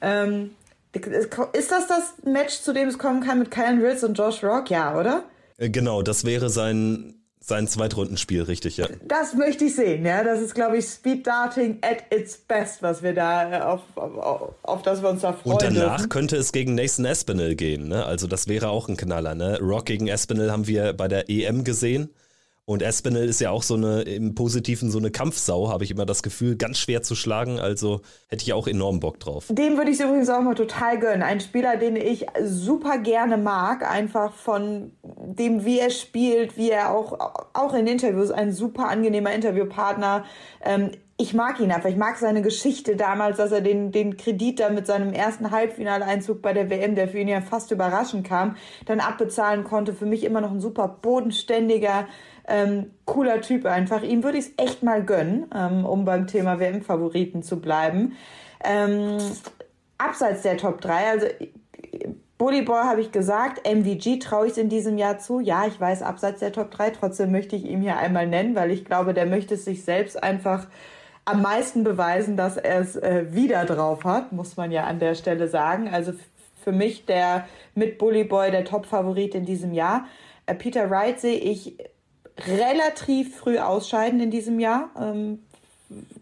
Ähm, ist das das Match, zu dem es kommen kann mit Kylan Ritz und Josh Rock? Ja, oder? Äh, genau, das wäre sein sein Zweitrundenspiel, richtig, ja. Das möchte ich sehen, ja. Das ist, glaube ich, Speed Darting at its best, was wir da, äh, auf, auf, auf das wir uns da freuen. Und danach dürfen. könnte es gegen Nathan Espinel gehen, ne? Also das wäre auch ein Knaller, ne? Rock gegen Espinel haben wir bei der EM gesehen. Und Espinel ist ja auch so eine, im Positiven so eine Kampfsau, habe ich immer das Gefühl, ganz schwer zu schlagen. Also hätte ich auch enorm Bock drauf. Dem würde ich übrigens auch mal total gönnen. Ein Spieler, den ich super gerne mag, einfach von dem, wie er spielt, wie er auch, auch in Interviews, ein super angenehmer Interviewpartner. Ähm, ich mag ihn einfach. Ich mag seine Geschichte damals, dass er den, den Kredit da mit seinem ersten Halbfinaleinzug bei der WM, der für ihn ja fast überraschend kam, dann abbezahlen konnte. Für mich immer noch ein super bodenständiger, ähm, cooler Typ einfach. Ihm würde ich es echt mal gönnen, ähm, um beim Thema WM-Favoriten zu bleiben. Ähm, abseits der Top 3, also Bullyboy habe ich gesagt, MVG traue ich es in diesem Jahr zu. Ja, ich weiß, abseits der Top 3, trotzdem möchte ich ihn hier einmal nennen, weil ich glaube, der möchte es sich selbst einfach am meisten beweisen, dass er es äh, wieder drauf hat, muss man ja an der Stelle sagen. Also für mich der mit Bullyboy der Top-Favorit in diesem Jahr. Äh, Peter Wright sehe ich relativ früh ausscheiden in diesem Jahr. Ähm,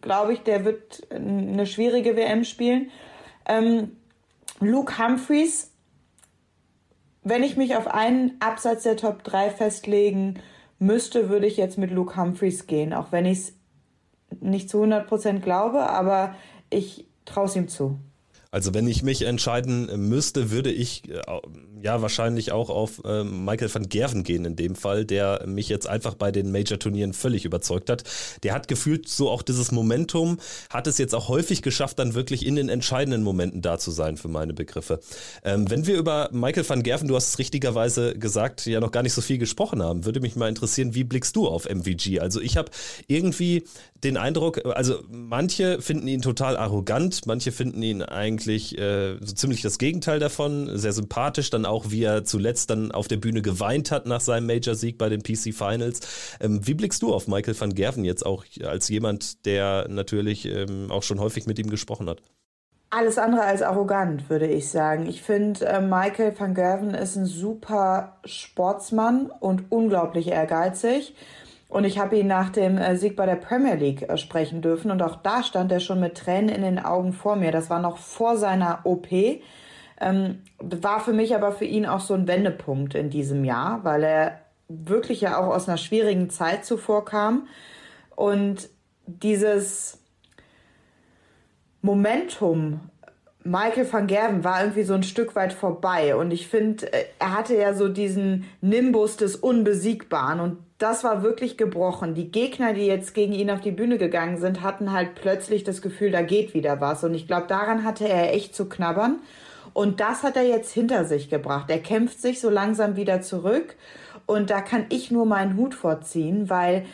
Glaube ich, der wird eine schwierige WM spielen. Ähm, Luke Humphreys, wenn ich mich auf einen Absatz der Top 3 festlegen müsste, würde ich jetzt mit Luke Humphreys gehen, auch wenn ich es nicht zu 100% glaube, aber ich traue es ihm zu. Also wenn ich mich entscheiden müsste, würde ich äh, ja wahrscheinlich auch auf äh, Michael van Gerven gehen in dem Fall, der mich jetzt einfach bei den Major-Turnieren völlig überzeugt hat. Der hat gefühlt so auch dieses Momentum, hat es jetzt auch häufig geschafft, dann wirklich in den entscheidenden Momenten da zu sein für meine Begriffe. Ähm, wenn wir über Michael van Gerven, du hast es richtigerweise gesagt, ja noch gar nicht so viel gesprochen haben, würde mich mal interessieren, wie blickst du auf MVG? Also ich habe irgendwie den Eindruck, also manche finden ihn total arrogant, manche finden ihn eigentlich äh, so ziemlich das Gegenteil davon, sehr sympathisch, dann auch wie er zuletzt dann auf der Bühne geweint hat nach seinem Major-Sieg bei den PC Finals. Ähm, wie blickst du auf Michael van Gerven jetzt auch als jemand, der natürlich ähm, auch schon häufig mit ihm gesprochen hat? Alles andere als arrogant, würde ich sagen. Ich finde, äh, Michael van Gerven ist ein super Sportsmann und unglaublich ehrgeizig. Und ich habe ihn nach dem äh, Sieg bei der Premier League äh, sprechen dürfen. Und auch da stand er schon mit Tränen in den Augen vor mir. Das war noch vor seiner OP. Ähm, war für mich aber für ihn auch so ein Wendepunkt in diesem Jahr, weil er wirklich ja auch aus einer schwierigen Zeit zuvor kam. Und dieses Momentum Michael van Gerven war irgendwie so ein Stück weit vorbei und ich finde, äh, er hatte ja so diesen Nimbus des Unbesiegbaren und das war wirklich gebrochen. Die Gegner, die jetzt gegen ihn auf die Bühne gegangen sind, hatten halt plötzlich das Gefühl, da geht wieder was und ich glaube, daran hatte er echt zu knabbern und das hat er jetzt hinter sich gebracht. Er kämpft sich so langsam wieder zurück und da kann ich nur meinen Hut vorziehen, weil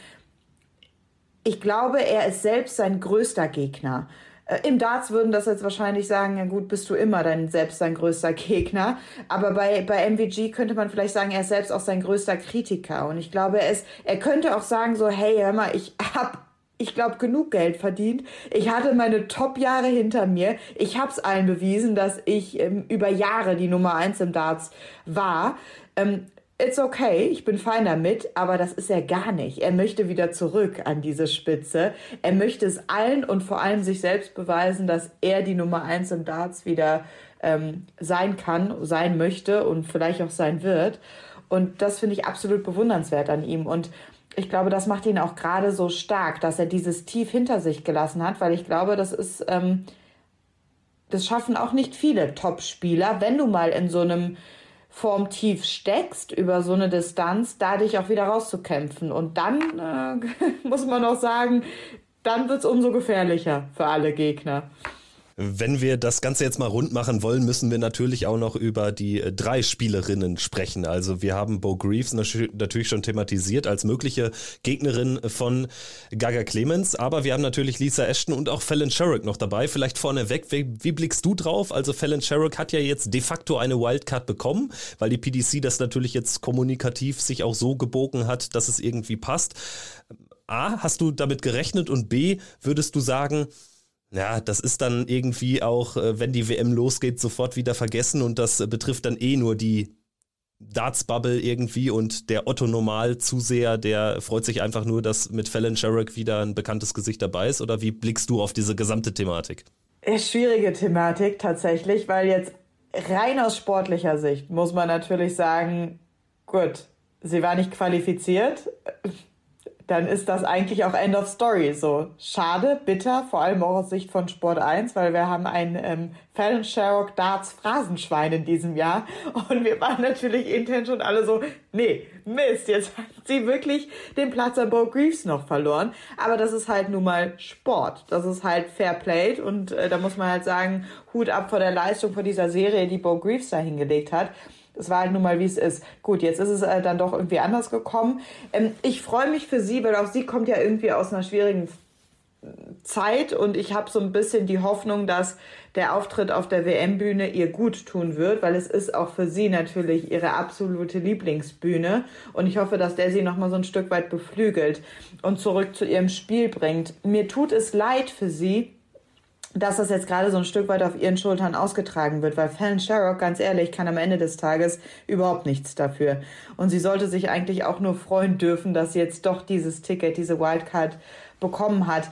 ich glaube, er ist selbst sein größter Gegner. Äh, Im Darts würden das jetzt wahrscheinlich sagen, ja gut, bist du immer dein selbst dein größter Gegner. Aber bei, bei MVG könnte man vielleicht sagen, er ist selbst auch sein größter Kritiker. Und ich glaube, er, ist, er könnte auch sagen so, hey, hör mal, ich *laughs* hab ich glaube, genug Geld verdient. Ich hatte meine Top-Jahre hinter mir. Ich habe es allen bewiesen, dass ich ähm, über Jahre die Nummer eins im Darts war. Ähm, It's okay, ich bin fein damit, aber das ist er gar nicht. Er möchte wieder zurück an diese Spitze. Er möchte es allen und vor allem sich selbst beweisen, dass er die Nummer eins im Darts wieder ähm, sein kann, sein möchte und vielleicht auch sein wird. Und das finde ich absolut bewundernswert an ihm. Und ich glaube, das macht ihn auch gerade so stark, dass er dieses Tief hinter sich gelassen hat, weil ich glaube, das ist, ähm, das schaffen auch nicht viele Top-Spieler, wenn du mal in so einem vorm Tief steckst über so eine Distanz, da dich auch wieder rauszukämpfen. Und dann äh, *laughs* muss man auch sagen, dann wird es umso gefährlicher für alle Gegner. Wenn wir das Ganze jetzt mal rund machen wollen, müssen wir natürlich auch noch über die äh, drei Spielerinnen sprechen. Also wir haben Bo Greaves natürlich schon thematisiert als mögliche Gegnerin von Gaga Clemens, aber wir haben natürlich Lisa Ashton und auch Fallon Sherrick noch dabei. Vielleicht vorneweg, wie, wie blickst du drauf? Also Fallon Sherrick hat ja jetzt de facto eine Wildcard bekommen, weil die PDC das natürlich jetzt kommunikativ sich auch so gebogen hat, dass es irgendwie passt. A, hast du damit gerechnet und B, würdest du sagen, ja, das ist dann irgendwie auch, äh, wenn die WM losgeht, sofort wieder vergessen und das äh, betrifft dann eh nur die Darts-Bubble irgendwie und der Otto-Normal-Zuseher, der freut sich einfach nur, dass mit Fallon Sherrick wieder ein bekanntes Gesicht dabei ist oder wie blickst du auf diese gesamte Thematik? Schwierige Thematik tatsächlich, weil jetzt rein aus sportlicher Sicht muss man natürlich sagen, gut, sie war nicht qualifiziert dann ist das eigentlich auch End of Story. So schade, bitter, vor allem auch aus Sicht von Sport 1, weil wir haben ein ähm, Fallon Sherrock Darts Phrasenschwein in diesem Jahr *laughs* und wir waren natürlich intern schon alle so, nee, Mist, jetzt hat sie wirklich den Platz an Bo Greaves noch verloren. Aber das ist halt nun mal Sport. Das ist halt Fair Played und äh, da muss man halt sagen, Hut ab vor der Leistung von dieser Serie, die Bo Greaves da hingelegt hat. Es war halt nun mal, wie es ist. Gut, jetzt ist es äh, dann doch irgendwie anders gekommen. Ähm, ich freue mich für sie, weil auch sie kommt ja irgendwie aus einer schwierigen Zeit und ich habe so ein bisschen die Hoffnung, dass der Auftritt auf der WM-Bühne ihr gut tun wird, weil es ist auch für sie natürlich ihre absolute Lieblingsbühne und ich hoffe, dass der sie noch mal so ein Stück weit beflügelt und zurück zu ihrem Spiel bringt. Mir tut es leid für sie, dass das jetzt gerade so ein Stück weit auf ihren Schultern ausgetragen wird, weil Fallon Sherrock, ganz ehrlich, kann am Ende des Tages überhaupt nichts dafür. Und sie sollte sich eigentlich auch nur freuen dürfen, dass sie jetzt doch dieses Ticket, diese Wildcard bekommen hat.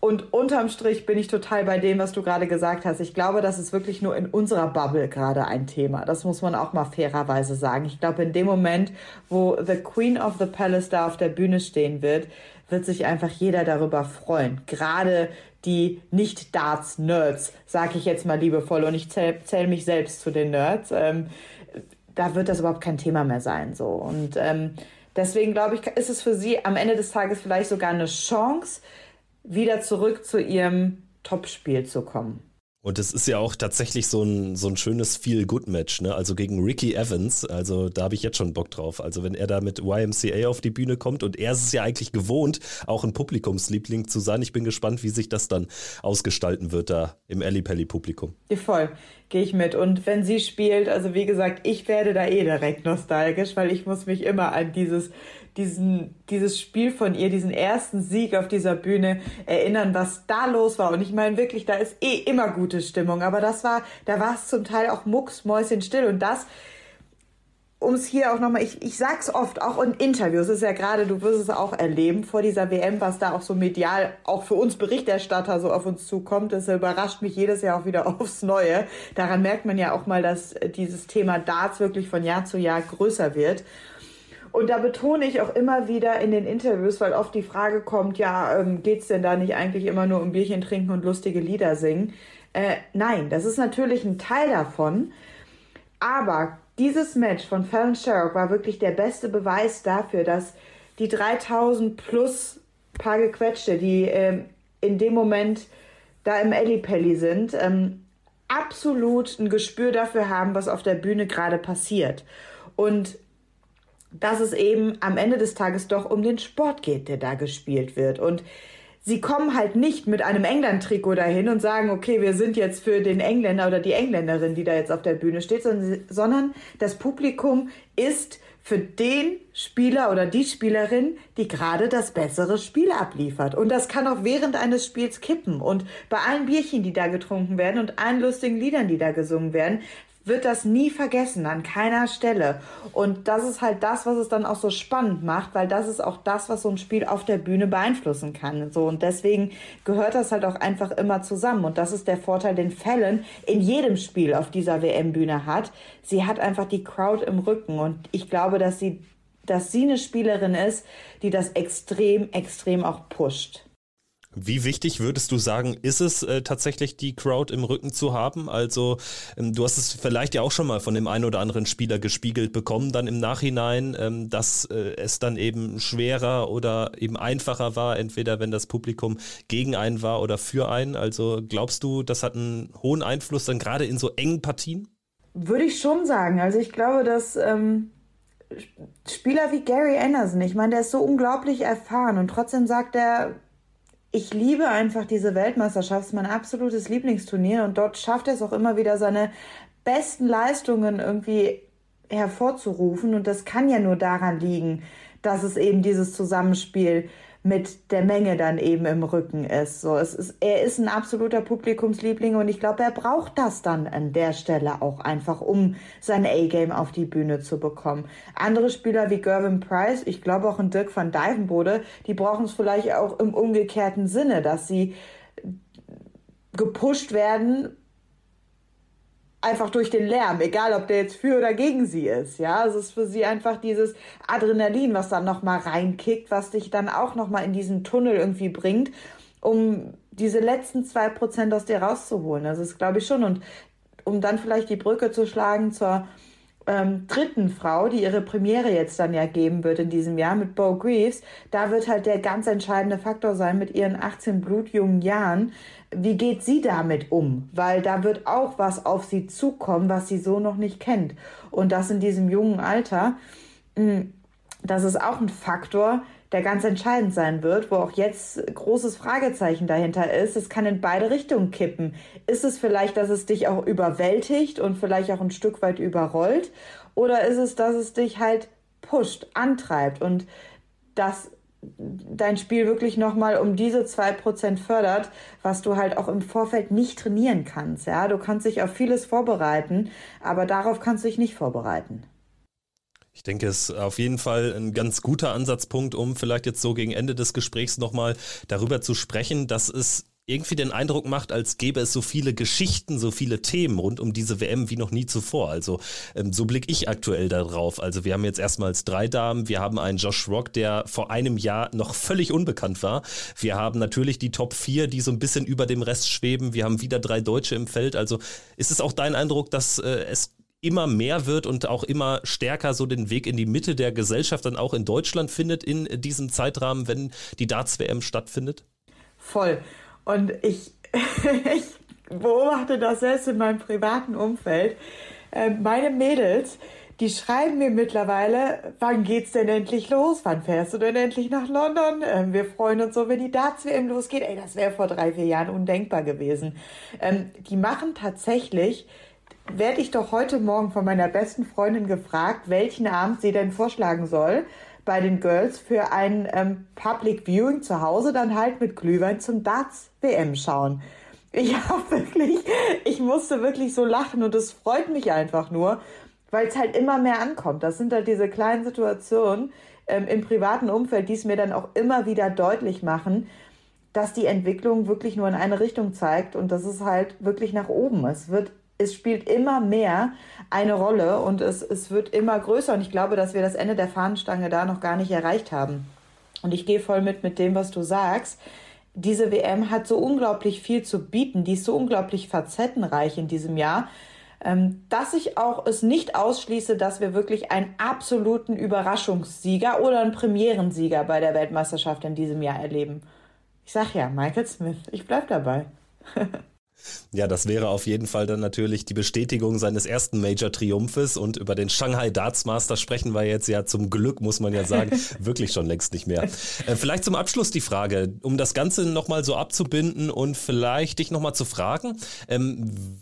Und unterm Strich bin ich total bei dem, was du gerade gesagt hast. Ich glaube, das ist wirklich nur in unserer Bubble gerade ein Thema. Das muss man auch mal fairerweise sagen. Ich glaube, in dem Moment, wo The Queen of the Palace da auf der Bühne stehen wird, wird sich einfach jeder darüber freuen. Gerade die Nicht-Darts-Nerds, sage ich jetzt mal liebevoll, und ich zähle zähl mich selbst zu den Nerds. Ähm, da wird das überhaupt kein Thema mehr sein. So. Und ähm, deswegen glaube ich, ist es für sie am Ende des Tages vielleicht sogar eine Chance, wieder zurück zu ihrem Topspiel zu kommen. Und es ist ja auch tatsächlich so ein, so ein schönes Feel-Good-Match, ne? Also gegen Ricky Evans. Also da habe ich jetzt schon Bock drauf. Also wenn er da mit YMCA auf die Bühne kommt und er ist es ja eigentlich gewohnt, auch ein Publikumsliebling zu sein. Ich bin gespannt, wie sich das dann ausgestalten wird da im Ellipelli-Publikum. Voll, gehe ich mit. Und wenn sie spielt, also wie gesagt, ich werde da eh direkt nostalgisch, weil ich muss mich immer an dieses diesen, dieses Spiel von ihr, diesen ersten Sieg auf dieser Bühne erinnern, was da los war. Und ich meine wirklich, da ist eh immer gute Stimmung, aber das war, da war es zum Teil auch mucksmäuschenstill und das, um es hier auch nochmal, ich, ich sag's oft, auch in Interviews, ist ja gerade, du wirst es auch erleben vor dieser WM, was da auch so medial, auch für uns Berichterstatter so auf uns zukommt, das überrascht mich jedes Jahr auch wieder *laughs* aufs Neue. Daran merkt man ja auch mal, dass dieses Thema Darts wirklich von Jahr zu Jahr größer wird. Und da betone ich auch immer wieder in den Interviews, weil oft die Frage kommt, ja, ähm, geht's denn da nicht eigentlich immer nur um Bierchen trinken und lustige Lieder singen? Äh, nein, das ist natürlich ein Teil davon. Aber dieses Match von Fallon Sherrock war wirklich der beste Beweis dafür, dass die 3000 plus paar gequetschte, die ähm, in dem Moment da im Ellipelli sind, ähm, absolut ein Gespür dafür haben, was auf der Bühne gerade passiert. Und dass es eben am Ende des Tages doch um den Sport geht, der da gespielt wird. Und sie kommen halt nicht mit einem England-Trikot dahin und sagen, okay, wir sind jetzt für den Engländer oder die Engländerin, die da jetzt auf der Bühne steht, sondern das Publikum ist für den Spieler oder die Spielerin, die gerade das bessere Spiel abliefert. Und das kann auch während eines Spiels kippen. Und bei allen Bierchen, die da getrunken werden und allen lustigen Liedern, die da gesungen werden, wird das nie vergessen, an keiner Stelle. Und das ist halt das, was es dann auch so spannend macht, weil das ist auch das, was so ein Spiel auf der Bühne beeinflussen kann. So, und deswegen gehört das halt auch einfach immer zusammen. Und das ist der Vorteil, den Fällen in jedem Spiel auf dieser WM-Bühne hat. Sie hat einfach die Crowd im Rücken. Und ich glaube, dass sie, dass sie eine Spielerin ist, die das extrem, extrem auch pusht. Wie wichtig würdest du sagen, ist es äh, tatsächlich, die Crowd im Rücken zu haben? Also, ähm, du hast es vielleicht ja auch schon mal von dem einen oder anderen Spieler gespiegelt bekommen, dann im Nachhinein, ähm, dass äh, es dann eben schwerer oder eben einfacher war, entweder wenn das Publikum gegen einen war oder für einen. Also, glaubst du, das hat einen hohen Einfluss dann gerade in so engen Partien? Würde ich schon sagen. Also, ich glaube, dass. Ähm Spieler wie Gary Anderson, ich meine, der ist so unglaublich erfahren und trotzdem sagt er, ich liebe einfach diese Weltmeisterschaft, ist mein absolutes Lieblingsturnier und dort schafft er es auch immer wieder seine besten Leistungen irgendwie hervorzurufen. Und das kann ja nur daran liegen, dass es eben dieses Zusammenspiel mit der Menge dann eben im Rücken ist. So, es ist, er ist ein absoluter Publikumsliebling und ich glaube, er braucht das dann an der Stelle auch einfach, um sein A-Game auf die Bühne zu bekommen. Andere Spieler wie Gervin Price, ich glaube auch ein Dirk van Dijvenbode, die brauchen es vielleicht auch im umgekehrten Sinne, dass sie gepusht werden einfach durch den Lärm, egal ob der jetzt für oder gegen sie ist. Ja, es ist für sie einfach dieses Adrenalin, was dann nochmal reinkickt, was dich dann auch nochmal in diesen Tunnel irgendwie bringt, um diese letzten zwei Prozent aus dir rauszuholen. Das ist, glaube ich, schon. Und um dann vielleicht die Brücke zu schlagen zur ähm, dritten Frau, die ihre Premiere jetzt dann ja geben wird in diesem Jahr mit Bo Greaves, da wird halt der ganz entscheidende Faktor sein mit ihren 18 blutjungen Jahren. Wie geht sie damit um? Weil da wird auch was auf sie zukommen, was sie so noch nicht kennt. Und das in diesem jungen Alter, hm, das ist auch ein Faktor, der ganz entscheidend sein wird, wo auch jetzt großes Fragezeichen dahinter ist. Es kann in beide Richtungen kippen. Ist es vielleicht, dass es dich auch überwältigt und vielleicht auch ein Stück weit überrollt? Oder ist es, dass es dich halt pusht, antreibt und dass dein Spiel wirklich nochmal um diese zwei Prozent fördert, was du halt auch im Vorfeld nicht trainieren kannst. Ja, du kannst dich auf vieles vorbereiten, aber darauf kannst du dich nicht vorbereiten. Ich denke, es ist auf jeden Fall ein ganz guter Ansatzpunkt, um vielleicht jetzt so gegen Ende des Gesprächs nochmal darüber zu sprechen, dass es irgendwie den Eindruck macht, als gäbe es so viele Geschichten, so viele Themen rund um diese WM wie noch nie zuvor. Also ähm, so blicke ich aktuell darauf. Also wir haben jetzt erstmals drei Damen, wir haben einen Josh Rock, der vor einem Jahr noch völlig unbekannt war. Wir haben natürlich die Top 4, die so ein bisschen über dem Rest schweben. Wir haben wieder drei Deutsche im Feld. Also ist es auch dein Eindruck, dass äh, es immer mehr wird und auch immer stärker so den Weg in die Mitte der Gesellschaft dann auch in Deutschland findet in diesem Zeitrahmen, wenn die Darts-WM stattfindet? Voll. Und ich, *laughs* ich beobachte das selbst in meinem privaten Umfeld. Ähm, meine Mädels, die schreiben mir mittlerweile, wann geht's denn endlich los? Wann fährst du denn endlich nach London? Ähm, wir freuen uns so, wenn die Darts-WM losgeht. Ey, das wäre vor drei, vier Jahren undenkbar gewesen. Ähm, die machen tatsächlich werde ich doch heute Morgen von meiner besten Freundin gefragt, welchen Abend sie denn vorschlagen soll bei den Girls für ein ähm, Public Viewing zu Hause, dann halt mit Glühwein zum Darts WM schauen. Ich *laughs* habe wirklich, ich musste wirklich so lachen und es freut mich einfach nur, weil es halt immer mehr ankommt. Das sind halt diese kleinen Situationen ähm, im privaten Umfeld, die es mir dann auch immer wieder deutlich machen, dass die Entwicklung wirklich nur in eine Richtung zeigt und das ist halt wirklich nach oben. Es wird es spielt immer mehr eine Rolle und es, es wird immer größer. Und ich glaube, dass wir das Ende der Fahnenstange da noch gar nicht erreicht haben. Und ich gehe voll mit mit dem, was du sagst. Diese WM hat so unglaublich viel zu bieten. Die ist so unglaublich facettenreich in diesem Jahr, ähm, dass ich auch es nicht ausschließe, dass wir wirklich einen absoluten Überraschungssieger oder einen Premierensieger bei der Weltmeisterschaft in diesem Jahr erleben. Ich sag ja, Michael Smith, ich bleib dabei. *laughs* Ja, das wäre auf jeden Fall dann natürlich die Bestätigung seines ersten Major-Triumphes und über den Shanghai Darts Master sprechen wir jetzt ja zum Glück, muss man ja sagen, *laughs* wirklich schon längst nicht mehr. Äh, vielleicht zum Abschluss die Frage, um das Ganze nochmal so abzubinden und vielleicht dich nochmal zu fragen, ähm,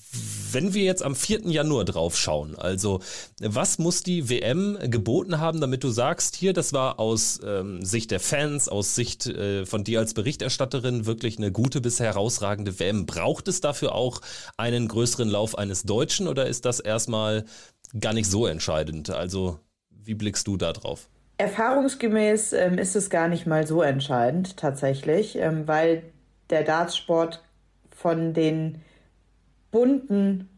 wenn wir jetzt am 4. Januar drauf schauen, also was muss die WM geboten haben, damit du sagst, hier, das war aus ähm, Sicht der Fans, aus Sicht äh, von dir als Berichterstatterin wirklich eine gute bis herausragende WM. Braucht es dafür auch einen größeren Lauf eines Deutschen oder ist das erstmal gar nicht so entscheidend? Also wie blickst du da drauf? Erfahrungsgemäß ähm, ist es gar nicht mal so entscheidend tatsächlich, ähm, weil der Dartsport von den bunten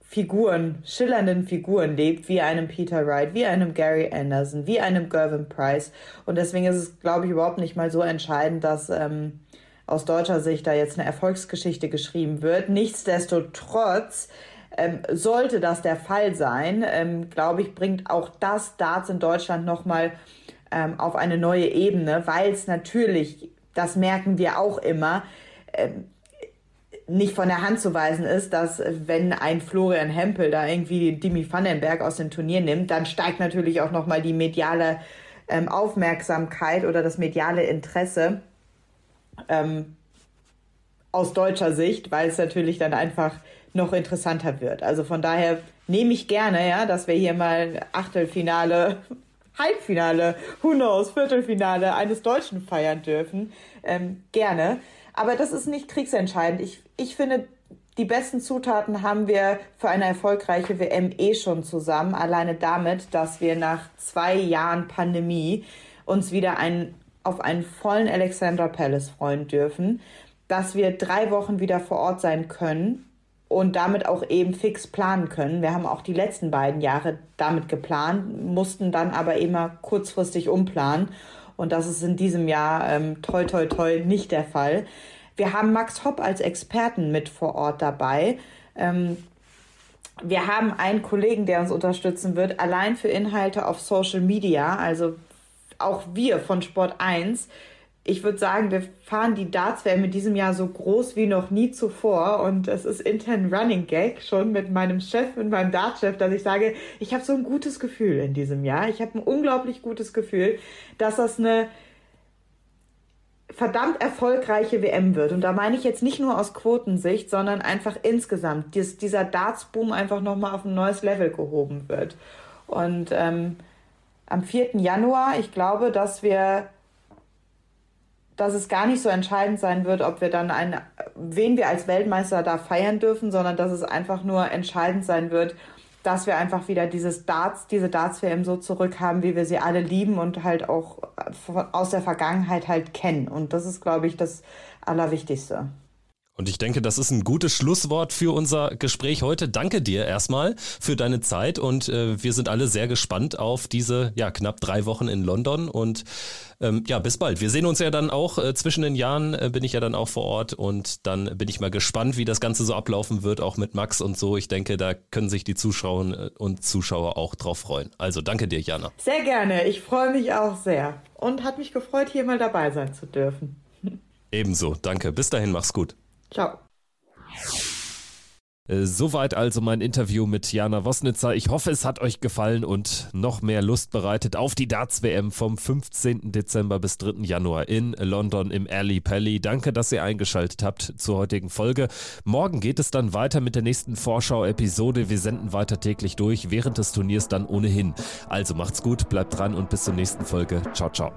Figuren, schillernden Figuren lebt, wie einem Peter Wright, wie einem Gary Anderson, wie einem Gervin Price. Und deswegen ist es, glaube ich, überhaupt nicht mal so entscheidend, dass ähm, aus deutscher Sicht da jetzt eine Erfolgsgeschichte geschrieben wird. Nichtsdestotrotz ähm, sollte das der Fall sein, ähm, glaube ich, bringt auch das Darts in Deutschland nochmal ähm, auf eine neue Ebene, weil es natürlich, das merken wir auch immer, ähm, nicht von der Hand zu weisen ist, dass wenn ein Florian Hempel da irgendwie Dimi Vandenberg aus dem Turnier nimmt, dann steigt natürlich auch nochmal die mediale ähm, Aufmerksamkeit oder das mediale Interesse ähm, aus deutscher Sicht, weil es natürlich dann einfach noch interessanter wird. Also von daher nehme ich gerne, ja, dass wir hier mal Achtelfinale, *laughs* Halbfinale, who knows, Viertelfinale eines Deutschen feiern dürfen. Ähm, gerne. Aber das ist nicht kriegsentscheidend. Ich, ich finde, die besten Zutaten haben wir für eine erfolgreiche WM eh schon zusammen. Alleine damit, dass wir nach zwei Jahren Pandemie uns wieder ein auf einen vollen Alexandra Palace freuen dürfen, dass wir drei Wochen wieder vor Ort sein können und damit auch eben fix planen können. Wir haben auch die letzten beiden Jahre damit geplant, mussten dann aber immer kurzfristig umplanen. Und das ist in diesem Jahr ähm, toi toi toi nicht der Fall. Wir haben Max Hopp als Experten mit vor Ort dabei. Ähm, wir haben einen Kollegen, der uns unterstützen wird, allein für Inhalte auf Social Media. Also auch wir von Sport 1 ich würde sagen, wir fahren die Darts-WM in diesem Jahr so groß wie noch nie zuvor. Und es ist intern Running Gag schon mit meinem Chef, mit meinem Dartchef, dass ich sage, ich habe so ein gutes Gefühl in diesem Jahr. Ich habe ein unglaublich gutes Gefühl, dass das eine verdammt erfolgreiche WM wird. Und da meine ich jetzt nicht nur aus Quotensicht, sondern einfach insgesamt, dass dieser Darts-Boom einfach nochmal auf ein neues Level gehoben wird. Und ähm, am 4. Januar, ich glaube, dass wir dass es gar nicht so entscheidend sein wird, ob wir dann einen, wen wir als Weltmeister da feiern dürfen, sondern dass es einfach nur entscheidend sein wird, dass wir einfach wieder dieses Darts, diese Darts-WM so zurückhaben, wie wir sie alle lieben und halt auch aus der Vergangenheit halt kennen. Und das ist, glaube ich, das Allerwichtigste. Und ich denke, das ist ein gutes Schlusswort für unser Gespräch heute. Danke dir erstmal für deine Zeit und äh, wir sind alle sehr gespannt auf diese ja, knapp drei Wochen in London und ähm, ja, bis bald. Wir sehen uns ja dann auch äh, zwischen den Jahren, äh, bin ich ja dann auch vor Ort und dann bin ich mal gespannt, wie das Ganze so ablaufen wird, auch mit Max und so. Ich denke, da können sich die Zuschauerinnen äh, und Zuschauer auch drauf freuen. Also danke dir, Jana. Sehr gerne. Ich freue mich auch sehr und hat mich gefreut, hier mal dabei sein zu dürfen. *laughs* Ebenso. Danke. Bis dahin, mach's gut. Ciao. Äh, soweit also mein Interview mit Jana Wosnitzer. Ich hoffe, es hat euch gefallen und noch mehr Lust bereitet auf die Darts-WM vom 15. Dezember bis 3. Januar in London im Ali Pally. Danke, dass ihr eingeschaltet habt zur heutigen Folge. Morgen geht es dann weiter mit der nächsten Vorschau-Episode. Wir senden weiter täglich durch, während des Turniers dann ohnehin. Also macht's gut, bleibt dran und bis zur nächsten Folge. Ciao, ciao.